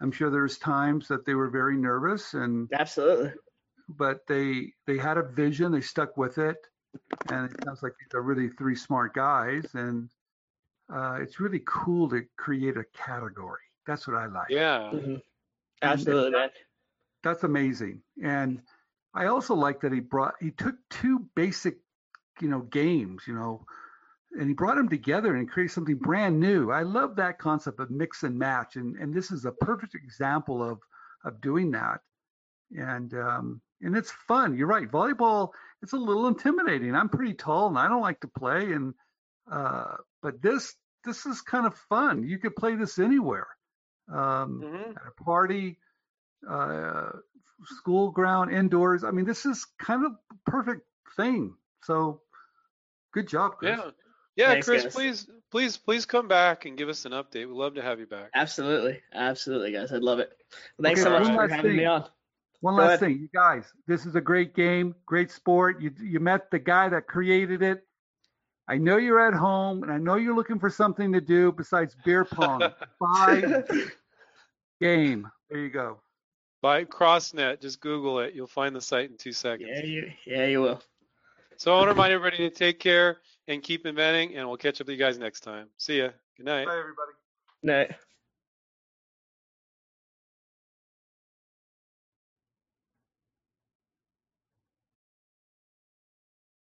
I'm sure there's times that they were very nervous, and Absolutely. but they they had a vision, they stuck with it, and it sounds like they're really three smart guys, and uh, it's really cool to create a category. That's what I like. Yeah. hmm Absolutely, man. That's amazing. And I also like that he brought he took two basic, you know, games, you know, and he brought them together and created something brand new. I love that concept of mix and match, and and this is a perfect example of of doing that. And um, and it's fun. You're right. Volleyball it's a little intimidating. I'm pretty tall and I don't like to play, and uh, but this this is kind of fun. You could play this anywhere. Um, hmm at a party, uh, school ground, indoors. I mean, this is kind of perfect thing. So, good job, Chris. Yeah. Yeah, Thanks, Chris, guys. please, please, please come back and give us an update. We'd love to have you back. Absolutely. Absolutely, guys. I'd love it. Thanks Okay, so much for last having me on. One Go last ahead. thing, you guys. This is a great game, great sport. You you met the guy that created it. I know you're at home, and I know you're looking for something to do besides beer pong. Buy game. There you go. By CrossNet, just Google it. You'll find the site in two seconds. Yeah, you yeah, you will. So I want to remind everybody to take care and keep inventing, and we'll catch up with you guys next time. See ya. Good night. Bye, everybody. No.